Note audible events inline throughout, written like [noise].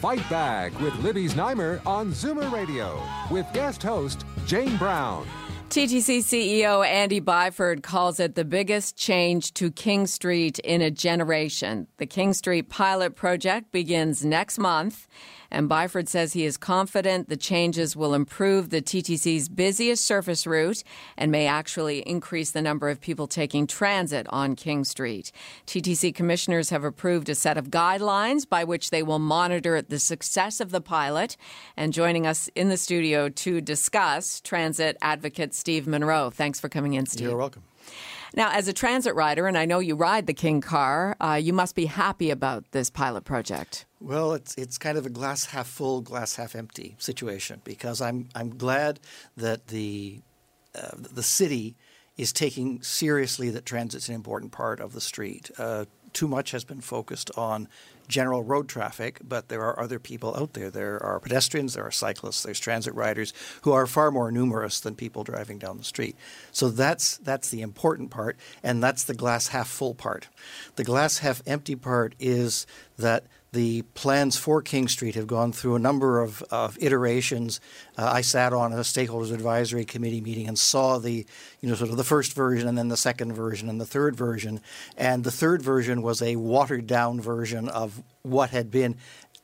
Fight Back with Libby Znaimer on Zoomer Radio with guest host Jane Brown. TTC CEO Andy Byford calls it the biggest change to King Street in a generation. The King Street pilot project begins next month, and Byford says he is confident the changes will improve the TTC's busiest surface route and may actually increase the number of people taking transit on King Street. TTC commissioners have approved a set of guidelines by which they will monitor the success of the pilot. And joining us in the studio to discuss, transit advocate Steve Munro. Thanks for coming in, Steve. You're welcome. Now, as a transit rider, and I know you ride the King car, uh, you must be happy about this pilot project. Well, it's it's kind of a glass half full, glass half empty situation because I'm I'm glad that the uh, the city is taking seriously that transit's an important part of the street. Uh, too much has been focused on general road traffic, but there are other people out there. There are pedestrians, there are cyclists, there's transit riders who are far more numerous than people driving down the street. So that's that's the important part, and that's the glass half full part. The glass half empty part is that the plans for King Street have gone through a number of, of iterations. Uh, I sat on a stakeholders advisory committee meeting and saw the, you know, sort of the first version and then the second version and the third version. And the third version was a watered down version of what had been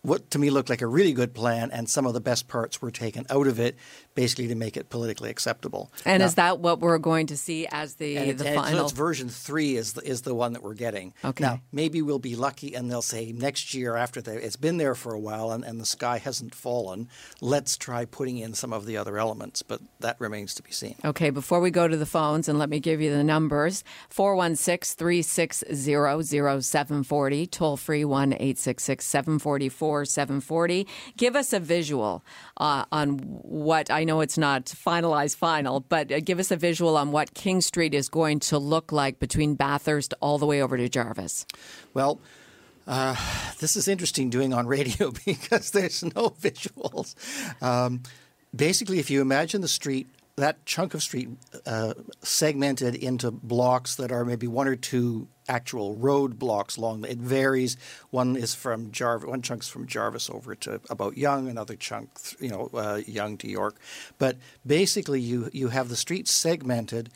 what to me looked like a really good plan, and some of the best parts were taken out of it, basically to make it politically acceptable. And now, is that what we're going to see as the and the and final? So version three is the, is the one that we're getting. Okay. Now maybe we'll be lucky, and they'll say next year after they, it's been there for a while and, and the sky hasn't fallen, let's try putting in some of the other elements, but that remains to be seen. Okay, before we go to the phones, and let me give you the numbers 416 360 0740, toll free 1 866 744 740. Give us a visual uh, on what I know it's not finalized final, but uh, give us a visual on what King Street is going to look like between Bathurst all the way over to Jarvis. Well, uh, this is interesting doing on radio [laughs] because there's no visuals. Um, basically, if you imagine the street, that chunk of street uh, segmented into blocks that are maybe one or two actual road blocks long. It varies. One is from Jarvis, one chunk's from Jarvis over to about Yonge, another chunk, you know, uh, Yonge to York. But basically, you you have the street segmented,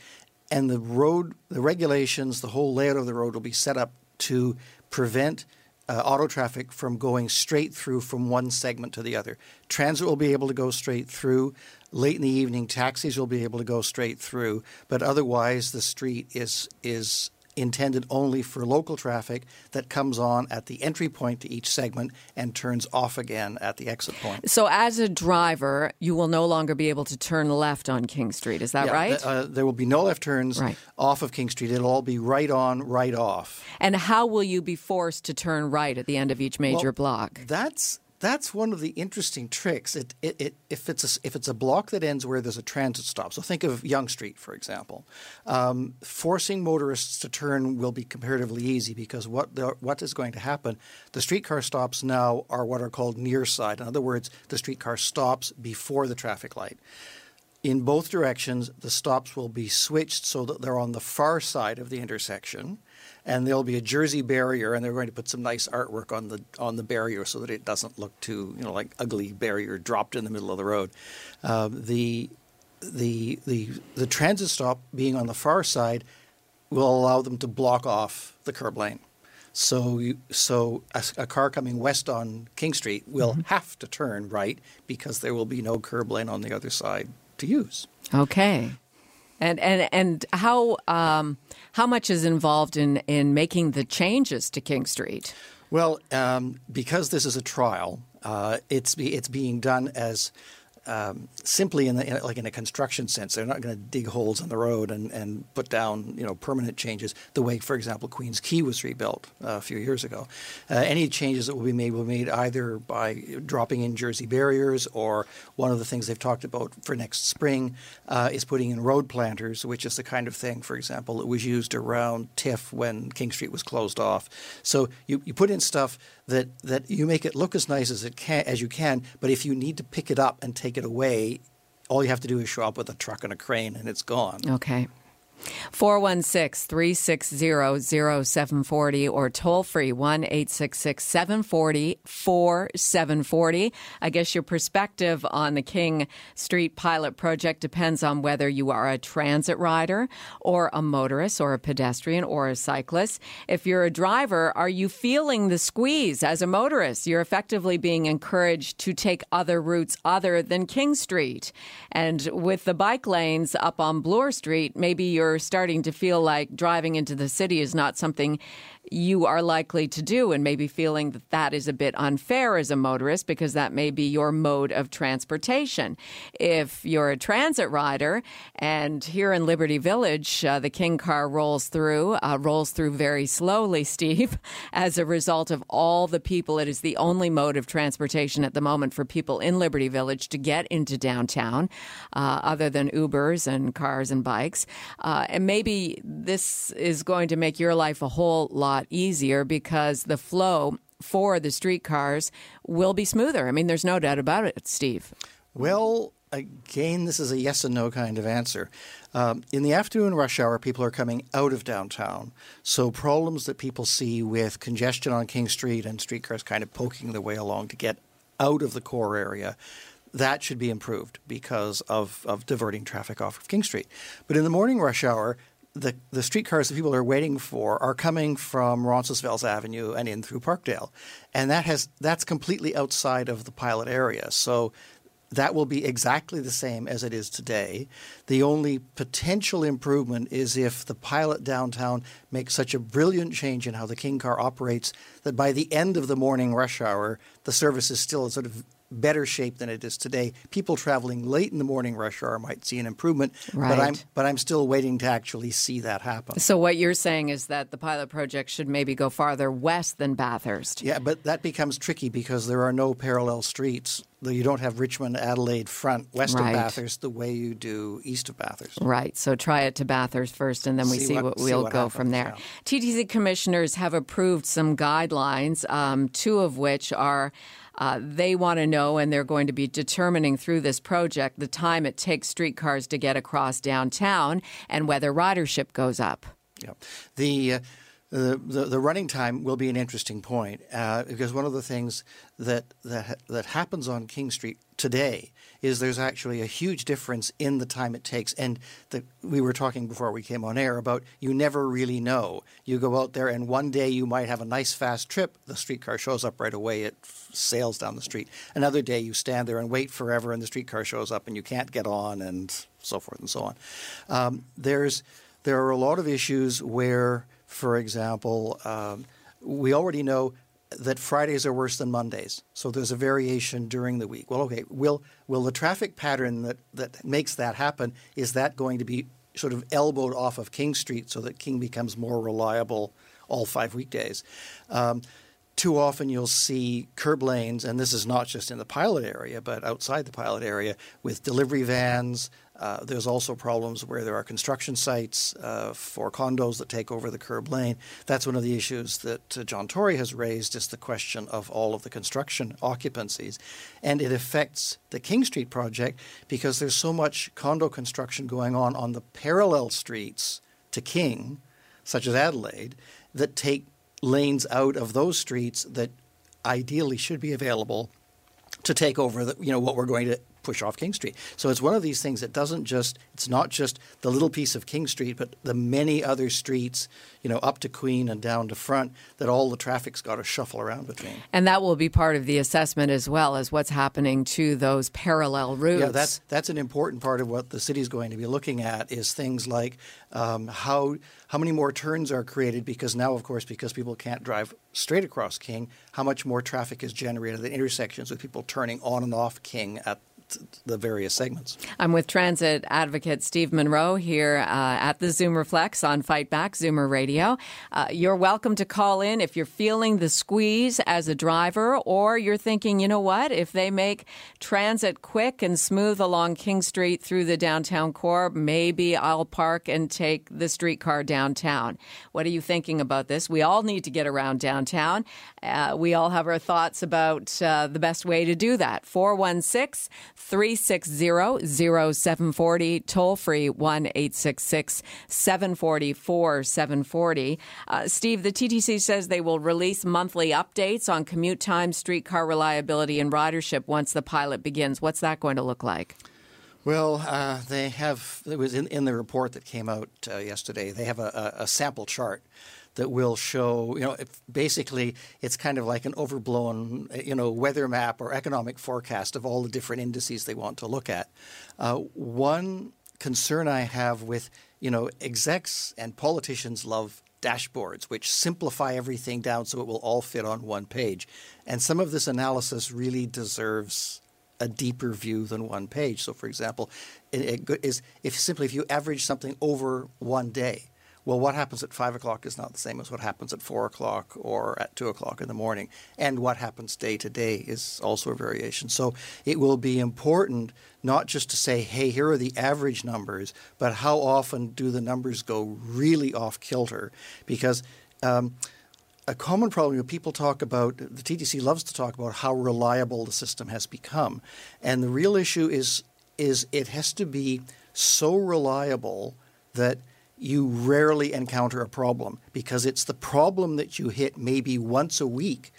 and the road, the regulations, the whole layout of the road will be set up to prevent uh, auto traffic from going straight through from one segment to the other. Transit will be able to go straight through. Late in the evening, taxis will be able to go straight through. But otherwise, the street is is intended only for local traffic that comes on at the entry point to each segment and turns off again at the exit point. So, as a driver, you will no longer be able to turn left on King Street. Is that Yeah, right? th- uh, there will be no left turns Right. off of King Street. It'll all be right on, right off. and how will you be forced to turn right at the end of each major Well, block? That's that's one of the interesting tricks. It, it, it, if it's a, if it's a block that ends where there's a transit stop, so think of Yonge Street, for example. Um, forcing motorists to turn will be comparatively easy because what the, what is going to happen? The streetcar stops now are what are called near side. In other words, the streetcar stops before the traffic light. In both directions, the stops will be switched so that they're on the far side of the intersection, and there'll be a Jersey barrier, and they're going to put some nice artwork on the on the barrier so that it doesn't look too, you know, like ugly barrier dropped in the middle of the road. Um, the the the the transit stop being on the far side will allow them to block off the curb lane. So, you, so a, a car coming west on King Street will have to turn right because there will be no curb lane on the other side to use. Okay. And and and how um, how much is involved in in making the changes to King Street? Well, um, because this is a trial, uh, it's it's being done as um, simply in, the, in, like in a construction sense. They're not going to dig holes in the road and, and put down you know permanent changes the way, for example, Queens Quay was rebuilt uh, a few years ago. Uh, any changes that will be made will be made either by dropping in Jersey barriers or one of the things they've talked about for next spring uh, is putting in road planters, which is the kind of thing, for example, that was used around TIFF when King Street was closed off. So you, you put in stuff that, that you make it look as nice as it can as you can, but if you need to pick it up and take it away, all you have to do is show up with a truck and a crane and it's gone. Okay. 416 360 0740 or toll free 1 866 740 4740. I guess your perspective on the King Street pilot project depends on whether you are a transit rider or a motorist or a pedestrian or a cyclist. If you're a driver, are you feeling the squeeze as a motorist? You're effectively being encouraged to take other routes other than King Street. And with the bike lanes up on Bloor Street, maybe you're you're starting to feel like driving into the city is not something you are likely to do, and maybe feeling that that is a bit unfair as a motorist because that may be your mode of transportation. If you're a transit rider, and here in Liberty Village, uh, the King car rolls through, uh, rolls through very slowly, [laughs] Steve, as a result of all the people. It is the only mode of transportation at the moment for people in Liberty Village to get into downtown, uh, other than Ubers and cars and bikes. Uh, and maybe this is going to make your life a whole lot lot easier because the flow for the streetcars will be smoother. I mean, there's no doubt about it, Steve. Well, again, this is a yes and no kind of answer. Um, in the afternoon rush hour, people are coming out of downtown. So, problems that people see with congestion on King Street and streetcars kind of poking their way along to get out of the core area, that should be improved because of, of diverting traffic off of King Street. But in the morning rush hour, the, the streetcars that people are waiting for are coming from Roncesvalles Avenue and in through Parkdale. And that has that's completely outside of the pilot area. So that will be exactly the same as it is today. The only potential improvement is if the pilot downtown makes such a brilliant change in how the King car operates that by the end of the morning rush hour, the service is still sort of better shape than it is today. People traveling late in the morning rush hour might see an improvement, right. but I'm but I'm still waiting to actually see that happen. So what you're saying is that the pilot project should maybe go farther west than Bathurst. Yeah, but that becomes tricky because there are no parallel streets. You don't have Richmond, Adelaide front west right. of Bathurst the way you do east of Bathurst. Right. So try it to Bathurst first, and then we see, see what, what, we'll what go happens, from there. Yeah. TTC commissioners have approved some guidelines, um, two of which are uh, they want to know, and they're going to be determining through this project the time it takes streetcars to get across downtown and whether ridership goes up. Yeah. The, uh, the, the, the, running time will be an interesting point uh, because one of the things that, that, that happens on King Street today is there's actually a huge difference in the time it takes. And the, we were talking before we came on air about you never really know. You go out there, and one day you might have a nice fast trip. The streetcar shows up right away. It sails down the street. Another day you stand there and wait forever, and the streetcar shows up, and you can't get on, and so forth and so on. Um, there's there are a lot of issues where, for example, um, we already know that Fridays are worse than Mondays. So there's a variation during the week. Well, okay, will will the traffic pattern that, that makes that happen, is that going to be sort of elbowed off of King Street so that King becomes more reliable all five weekdays? Um, too often you'll see curb lanes, and this is not just in the pilot area, but outside the pilot area, with delivery vans, uh, there's also problems where there are construction sites uh, for condos that take over the curb lane. That's one of the issues that uh, John Tory has raised is the question of all of the construction occupancies. And it affects the King Street project because there's so much condo construction going on on the parallel streets to King, such as Adelaide, that take lanes out of those streets that ideally should be available to take over the, you know what we're going to push off King Street. So it's one of these things that doesn't just it's not just the little piece of King Street, but the many other streets, you know, up to Queen and down to Front that all the traffic's got to shuffle around between. And that will be part of the assessment as well as what's happening to those parallel routes. Yeah, that's that's an important part of what the city's going to be looking at is things like um, how how many more turns are created because now, of course, because people can't drive straight across King, how much more traffic is generated at intersections with people turning on and off King at the various segments. I'm with transit advocate Steve Munro here uh, at the Zoomerplex on Fight Back Zoomer Radio. Uh, you're welcome to call in if you're feeling the squeeze as a driver, or you're thinking, you know what, if they make transit quick and smooth along King Street through the downtown core, maybe I'll park and take the streetcar downtown. What are you thinking about this? We all need to get around downtown. Uh, we all have our thoughts about uh, the best way to do that. 416 360 0740, toll free 1 866 744 740. Uh, Steve, the TTC says they will release monthly updates on commute time, streetcar reliability, and ridership once the pilot begins. What's that going to look like? Well, uh, they have, it was in, in the report that came out uh, yesterday, they have a, a, a sample chart that will show, you know, basically it's kind of like an overblown, you know, weather map or economic forecast of all the different indices they want to look at. Uh, one concern I have with, you know, execs and politicians love dashboards, which simplify everything down so it will all fit on one page. And some of this analysis really deserves a deeper view than one page. So, for example, it, it is if simply if you average something over one day, well, what happens at five o'clock is not the same as what happens at four o'clock or at two o'clock in the morning. And what happens day to day is also a variation. So it will be important not just to say, hey, here are the average numbers, but how often do the numbers go really off kilter? Because um, a common problem you know, people talk about the TTC loves to talk about how reliable the system has become, and the real issue is is it has to be so reliable that you rarely encounter a problem because it's the problem that you hit maybe once a week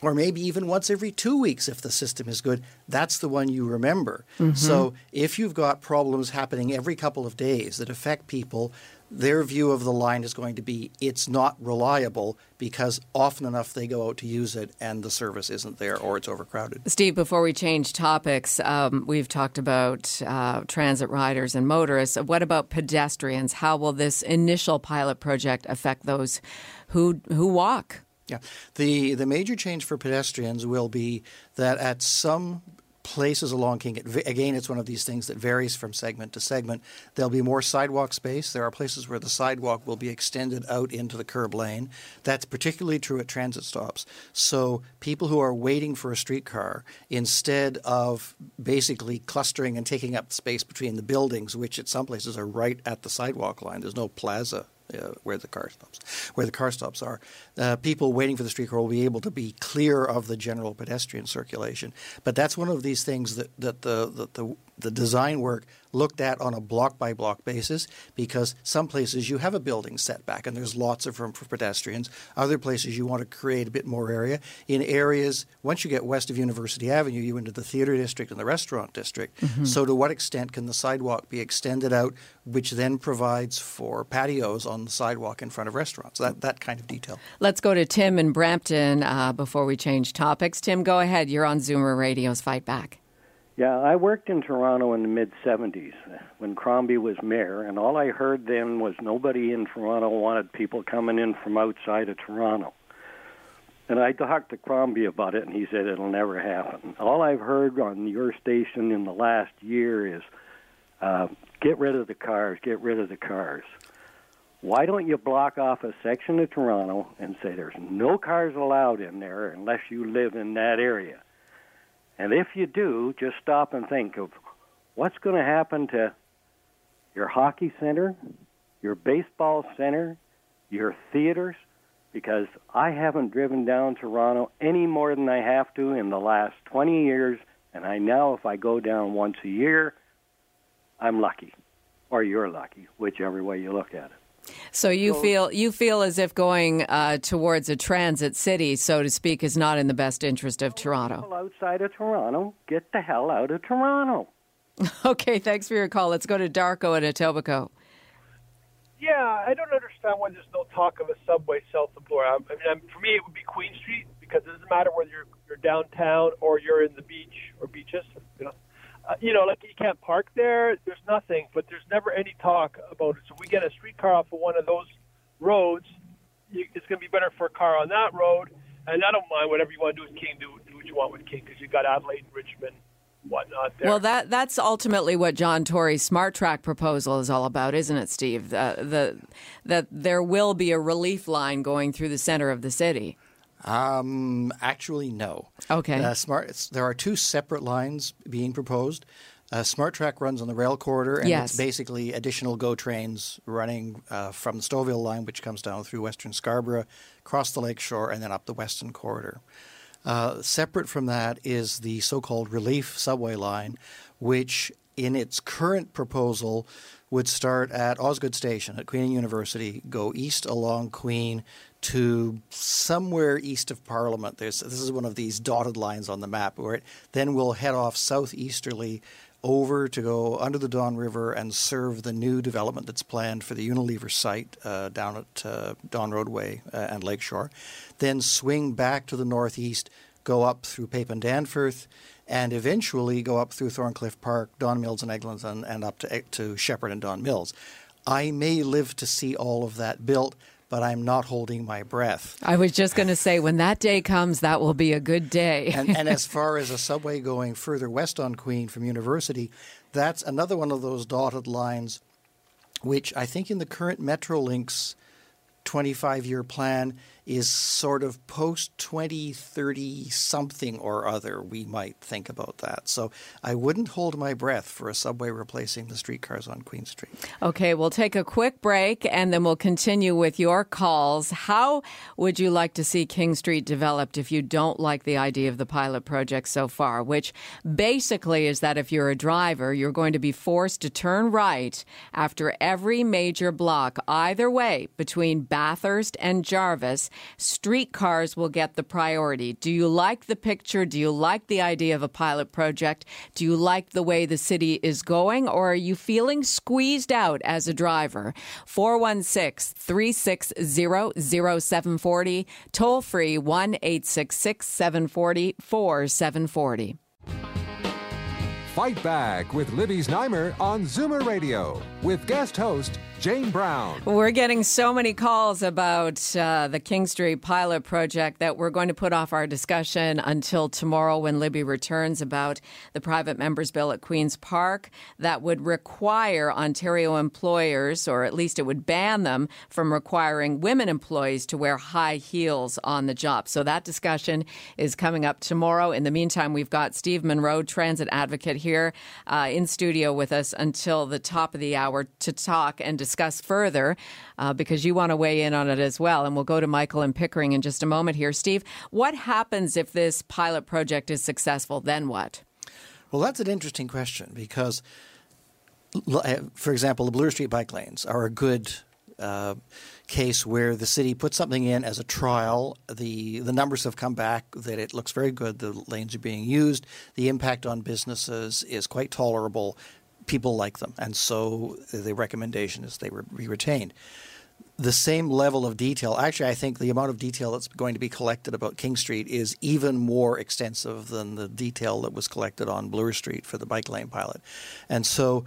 or maybe even once every two weeks if the system is good. That's the one you remember. Mm-hmm. So if you've got problems happening every couple of days that affect people, their view of the line is going to be it's not reliable because often enough they go out to use it and the service isn't there or it's overcrowded. Steve, before we change topics, um, we've talked about uh, transit riders and motorists. What about pedestrians? How will this initial pilot project affect those who who walk? Yeah, the the major change for pedestrians will be that at some places along King. Again, it's one of these things that varies from segment to segment. There'll be more sidewalk space. There are places where the sidewalk will be extended out into the curb lane. That's particularly true at transit stops. So people who are waiting for a streetcar, instead of basically clustering and taking up space between the buildings, which at some places are right at the sidewalk line, there's no plaza uh, where the car stops, where the car stops are. Uh, people waiting for the streetcar will be able to be clear of the general pedestrian circulation. But that's one of these things that, that the, the, the the design work looked at on a block by block basis because some places you have a building setback and there's lots of room for pedestrians. Other places you want to create a bit more area. In areas, once you get west of University Avenue, you into the theater district and the restaurant district. Mm-hmm. So, to what extent can the sidewalk be extended out, which then provides for patios on the sidewalk in front of restaurants? That, that kind of detail. Let's go to Tim in Brampton uh, before we change topics. Tim, go ahead. You're on Zoomer Radio's Fight Back. Yeah, I worked in Toronto in the mid 70s when Crombie was mayor, and all I heard then was nobody in Toronto wanted people coming in from outside of Toronto. And I talked to Crombie about it, and he said it'll never happen. All I've heard on your station in the last year is uh, get rid of the cars, get rid of the cars. Why don't you block off a section of Toronto and say there's no cars allowed in there unless you live in that area? And if you do, just stop and think of what's going to happen to your hockey center, your baseball center, your theaters, because I haven't driven down Toronto any more than I have to in the last 20 years, and I know if I go down once a year, I'm lucky, or you're lucky, whichever way you look at it. So you so, feel you feel as if going uh, towards a transit city, so to speak, is not in the best interest of Toronto. outside of Toronto, get the hell out of Toronto. [laughs] okay, thanks for your call. Let's go to Darko at Etobicoke. Yeah, I don't understand why there's no talk of a subway south of Bloor. I mean, for me, it would be Queen Street because it doesn't matter whether you're, you're downtown or you're in the beach or beaches. You know, uh, you know, like you can't park there. There's nothing, but there's never any talk about it. So we get a streetcar off of one of those roads. You, it's going to be better for a car on that road. And I don't mind whatever you want to do with King. Do, do what you want with King because you got Adelaide and Richmond whatnot there. Well, that that's ultimately what John Tory's Smart Track proposal is all about, isn't it, Steve? Uh, the that there will be a relief line going through the center of the city. Um, actually, no. Okay. Uh, smart. There are two separate lines being proposed. Uh, Smart Track runs on the rail corridor, and Yes. it's basically additional GO trains running uh, from the Stouffville line, which comes down through Western Scarborough, across the lakeshore, and then up the Western Corridor. Uh, separate from that is the so-called relief subway line, which, in its current proposal, would start at Osgoode Station at Queen University, go east along Queen to somewhere east of Parliament. There's, this is one of these dotted lines on the map, where it then will head off southeasterly over to go under the Don River and serve the new development that's planned for the Unilever site uh, down at uh, Don Roadway uh, and Lakeshore. Then swing back to the northeast, go up through Pape and Danforth, and eventually go up through Thorncliffe Park, Don Mills and Eglinton, and up to, to Sheppard and Don Mills. I may live to see all of that built, but I'm not holding my breath. I was just going to say, when that day comes, that will be a good day. and, and as [laughs] far as a subway going further west on Queen from University, that's another one of those dotted lines, which I think in the current Metrolinx 25 year plan is sort of post 2030 something or other. We might think about that. So I wouldn't hold my breath for a subway replacing the streetcars on Queen Street. Okay, we'll take a quick break and then we'll continue with your calls. How would you like to see King Street developed if you don't like the idea of the pilot project so far? Which basically is that if you're a driver, you're going to be forced to turn right after every major block, either way, between Bathurst and Jarvis. Streetcars will get the priority. Do you like the picture? Do you like the idea of a pilot project? Do you like the way the city is going? Or are you feeling squeezed out as a driver? 416 360 0740, toll free 1 866 740 4740. Fight Back with Libby Znaimer on Zoomer Radio with guest host Jane Brown. We're getting so many calls about uh, the King Street pilot project that we're going to put off our discussion until tomorrow when Libby returns about the private members bill at Queen's Park that would require Ontario employers, or at least it would ban them from requiring women employees to wear high heels on the job. So that discussion is coming up tomorrow. In the meantime, we've got Steve Munro, transit advocate, here uh, in studio with us until the top of the hour to talk and discuss further uh, because you want to weigh in on it as well. And we'll go to Michael and Pickering in just a moment here. Steve, what happens if this pilot project is successful? Then what? Well, that's an interesting question because, uh, for example, the Bloor Street bike lanes are a good uh, case where the city put something in as a trial. The the numbers have come back that it looks very good. The lanes are being used. The impact on businesses is quite tolerable. People like them, and so the recommendation is they be retained the same level of detail. Actually, I think the amount of detail that's going to be collected about King Street is even more extensive than the detail that was collected on Bloor Street for the bike lane pilot. And so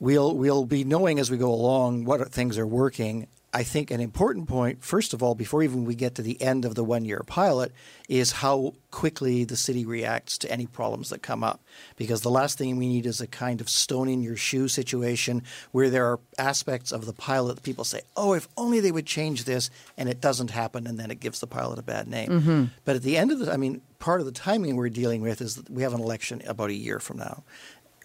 we'll we'll be knowing as we go along what things are working. I think an important point, first of all, before even we get to the end of the one year pilot, is how quickly the city reacts to any problems that come up. Because the last thing we need is a kind of stone in your shoe situation where there are aspects of the pilot that people say, oh, if only they would change this, and it doesn't happen, and then it gives the pilot a bad name. Mm-hmm. But at the end of the, I mean, part of the timing we're dealing with is that we have an election about a year from now,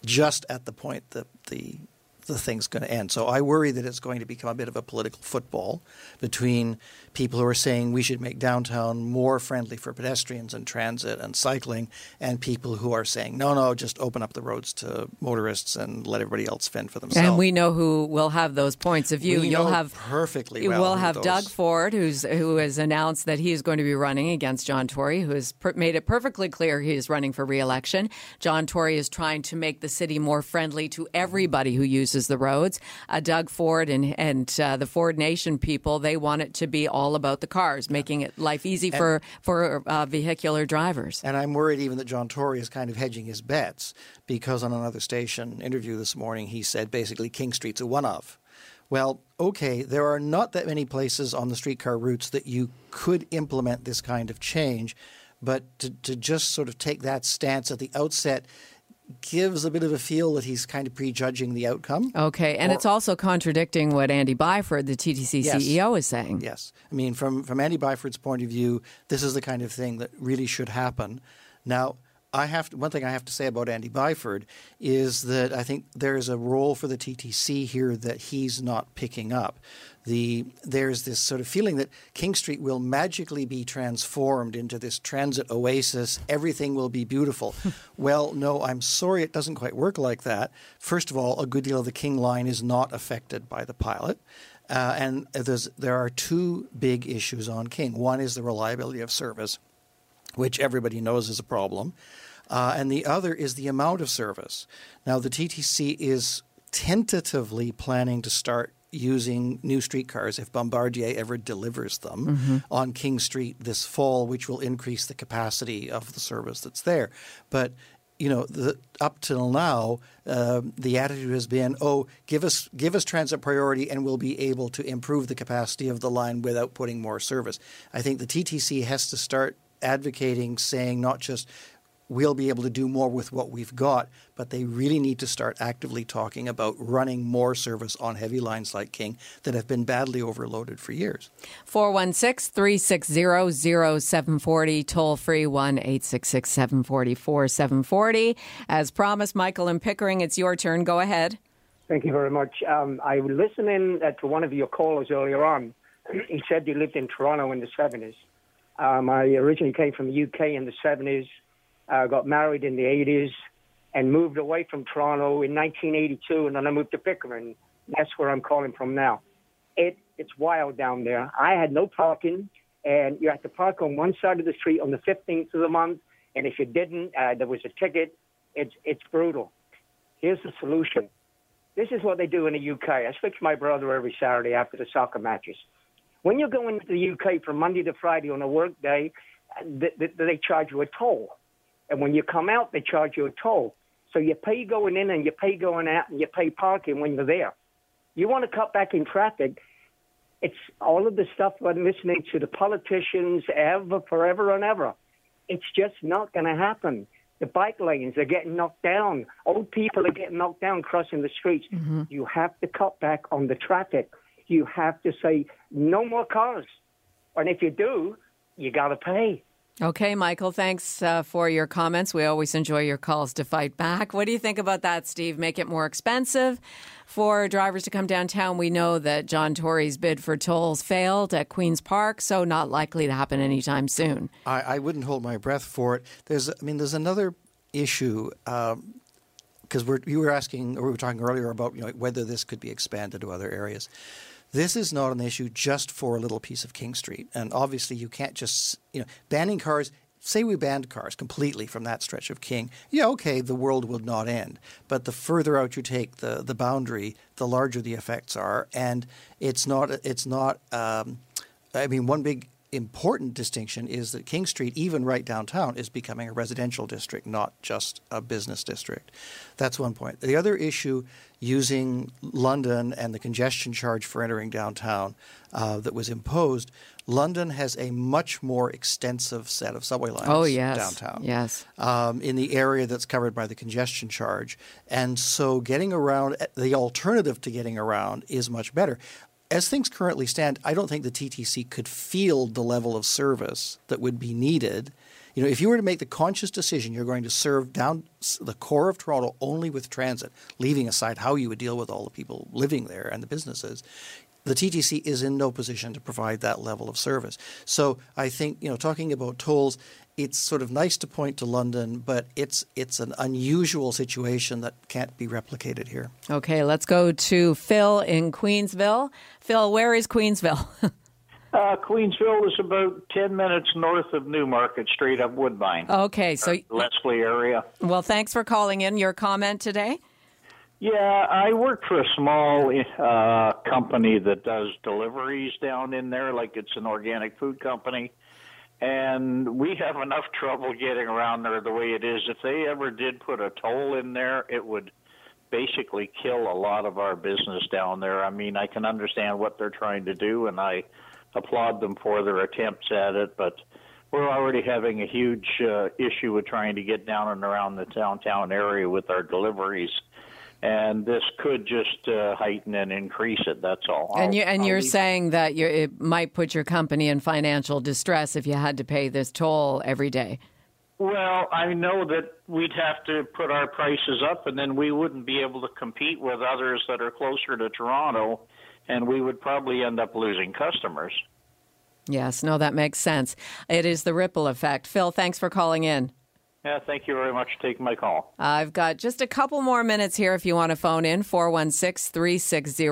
just at the point that the the thing's going to end. So I worry that it's going to become a bit of a political football between people who are saying we should make downtown more friendly for pedestrians and transit and cycling, and people who are saying no, no, just open up the roads to motorists and let everybody else fend for themselves. And we know who will have those points of view. We You'll have perfectly You well will have those- Doug Ford, who's who has announced that he is going to be running against John Tory, who has per- made it perfectly clear he is running for re-election. John Tory is trying to make the city more friendly to everybody who uses the roads. Uh, Doug Ford and and uh, the Ford Nation people they want it to be all about the cars, making it life easy for for uh, vehicular drivers. And I'm worried even that John Tory is kind of hedging his bets because on another station interview this morning, he said basically King Street's a one of. Well, okay, there are not that many places on the streetcar routes that you could implement this kind of change, but to, to just sort of take that stance at the outset gives a bit of a feel that he's kind of prejudging the outcome. Okay, and or, it's also contradicting what Andy Byford, the TTC yes, CEO, is saying. Yes, I mean, from from Andy Byford's point of view, this is the kind of thing that really should happen. Now, I have to, one thing I have to say about Andy Byford is that I think there is a role for the TTC here that he's not picking up. The there's this sort of feeling that King Street will magically be transformed into this transit oasis. Everything will be beautiful. [laughs] well, no, I'm sorry, it doesn't quite work like that. First of all, a good deal of the King line is not affected by the pilot. Uh, and there are two big issues on King. One is the reliability of service, which everybody knows is a problem. Uh, and the other is the amount of service. Now, the TTC is tentatively planning to start using new streetcars if Bombardier ever delivers them mm-hmm. on King Street this fall, which will increase the capacity of the service that's there. But you know, the, up till now, uh, the attitude has been, "Oh, give us give us transit priority, and we'll be able to improve the capacity of the line without putting more service." I think the TTC has to start advocating, saying not just we'll be able to do more with what we've got, but they really need to start actively talking about running more service on heavy lines like King that have been badly overloaded for years. 416 360 0740, toll free 1 866 744 740. As promised, Michael and Pickering, it's your turn. Go ahead. Thank you very much. Um, I was listening uh, to one of your callers earlier on. [clears throat] He said you lived in Toronto in the 70s. Um, I originally came from the UK in the 70s uh, got married in the 80s, and moved away from Toronto in 1982, and then I moved to Pickering. That's where I'm calling from now. It it's wild down there. I had no parking, and you had to park on one side of the street on the 15th of the month, and if you didn't, uh, there was a ticket. It's it's brutal. Here's the solution. This is what they do in the UK. I speak to my brother every Saturday after the soccer matches. When you go into the UK from Monday to Friday on a work day, they, they charge you a toll. And when you come out, they charge you a toll. So you pay going in and you pay going out and you pay parking when you're there. You want to cut back in traffic. It's all of the stuff I'm listening to the politicians ever, forever and ever. It's just not going to happen. The bike lanes are getting knocked down. Old people are getting knocked down crossing the streets. Mm-hmm. You have to cut back on the traffic. You have to say no more cars. And if you do, you got to pay. Okay, Michael, thanks uh, for your comments. We always enjoy your calls to fight back. What do you think about that, Steve? Make it more expensive for drivers to come downtown. We know that John Tory's bid for tolls failed at Queen's Park, so not likely to happen anytime soon. I, I wouldn't hold my breath for it. There's, I mean, there's another issue. Um, because you were asking, or we were talking earlier about you know, whether this could be expanded to other areas. This is not an issue just for a little piece of King Street. And obviously, you can't just, you know, banning cars. Say we banned cars completely from that stretch of King. Yeah, okay, the world will not end. But the further out you take the, the boundary, the larger the effects are. And it's not, it's not, um, I mean, one big important distinction is that King Street, even right downtown, is becoming a residential district, not just a business district. That's one point. The other issue using London and the congestion charge for entering downtown uh, that was imposed, London has a much more extensive set of subway lines oh, yes. downtown. Yes. Um, in the area that's covered by the congestion charge. And so getting around, the alternative to getting around is much better as things currently stand, I don't think the TTC could field the level of service that would be needed. You know, if you were to make the conscious decision you're going to serve down the core of Toronto only with transit, leaving aside how you would deal with all the people living there and the businesses, the TTC is in no position to provide that level of service. So I think, you know, talking about tolls, it's sort of nice to point to London, but it's it's an unusual situation that can't be replicated here. Okay, let's go to Phil in Queensville. Phil, where is Queensville? [laughs] uh, Queensville is about ten minutes north of Newmarket, Street up Woodbine. Okay, so Leslie area. Well, thanks for calling in. Your comment today. Yeah, I work for a small uh, company that does deliveries down in there, like it's an organic food company and we have enough trouble getting around there the way it is. If they ever did put a toll in there, it would basically kill a lot of our business down there. I mean, I can understand what they're trying to do, and I applaud them for their attempts at it, but we're already having a huge uh, issue with trying to get down and around the downtown area with our deliveries. And this could just uh, heighten and increase it. That's all. And you and you're saying that you it might put your company in financial distress if you had to pay this toll every day. Well, I know that we'd have to put our prices up, and then we wouldn't be able to compete with others that are closer to Toronto, and we would probably end up losing customers. Yes, no, that makes sense. It is the ripple effect. Phil, thanks for calling in. Yeah, thank you very much for taking my call. I've got just a couple more minutes here if you want to phone in 416 360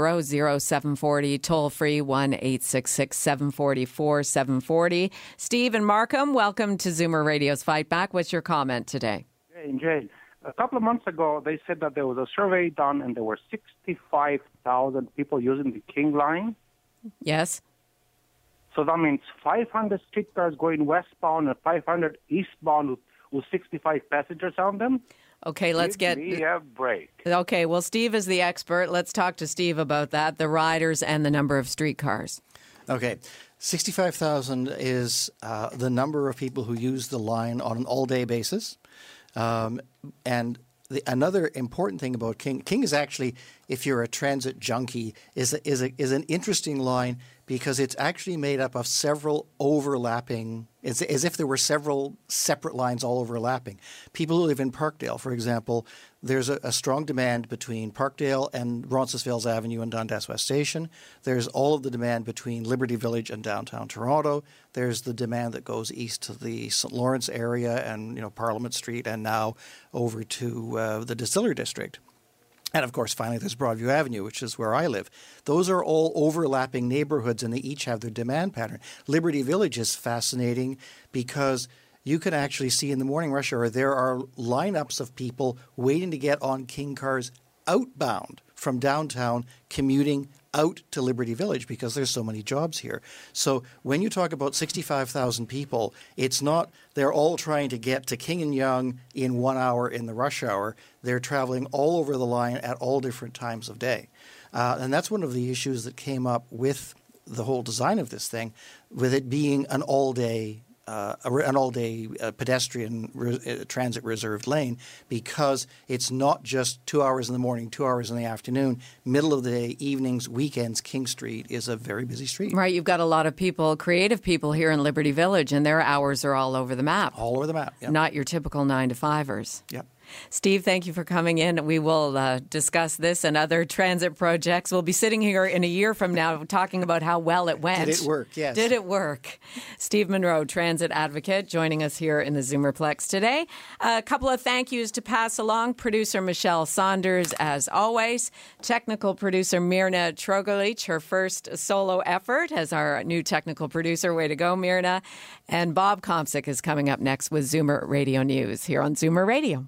0740, toll free 1 866 744 740. Steve and Markham, welcome to Zoomer Radio's Fight Back. What's your comment today? Jane, Jane, a couple of months ago, they said that there was a survey done and there were 65,000 people using the King Line. Yes? So that means 500 streetcars going westbound and 500 eastbound with, with 65 passengers on them. Okay, let's Give get. me a break. Okay, well, Steve is the expert. Let's talk to Steve about that the riders and the number of streetcars. Okay. 65,000 is uh, the number of people who use the line on an all day basis. Um, and the, another important thing about King, King is actually, if you're a transit junkie, is, a, is, a, is an interesting line because it's actually made up of several overlapping, it's as if there were several separate lines all overlapping. People who live in Parkdale, for example, there's a, a strong demand between Parkdale and Roncesvalles Avenue and Dundas West Station. There's all of the demand between Liberty Village and downtown Toronto. There's the demand that goes east to the St. Lawrence area and you know Parliament Street and now over to uh, the Distiller District. And of course, finally, there's Broadview Avenue, which is where I live. Those are all overlapping neighborhoods, and they each have their demand pattern. Liberty Village is fascinating because you can actually see in the morning rush hour there are lineups of people waiting to get on King cars outbound from downtown, commuting out to Liberty Village because there's so many jobs here. So when you talk about 65,000 people, it's not they're all trying to get to King and Yonge in one hour in the rush hour. They're traveling all over the line at all different times of day. Uh, and that's one of the issues that came up with the whole design of this thing, with it being an all day uh, an all-day uh, pedestrian re- uh, transit reserved lane because it's not just two hours in the morning, two hours in the afternoon, middle of the day, evenings, weekends. King Street is a very busy street, Right, you've got a lot of people, creative people here in Liberty Village, and their hours are all over the map. all over the map. Yep. Not your typical nine to fivers. Yep. Steve, thank you for coming in. We will uh, discuss this and other transit projects. We'll be sitting here in a year from now talking about how well it went. Did it work? Yes. Did it work? Steve Munro, transit advocate, joining us here in the Zoomerplex today. A couple of thank yous to pass along. Producer Michelle Saunders, as always. Technical producer Mirna Trogolich, her first solo effort as our new technical producer. Way to go, Mirna. And Bob Komsic is coming up next with Zoomer Radio News here on Zoomer Radio.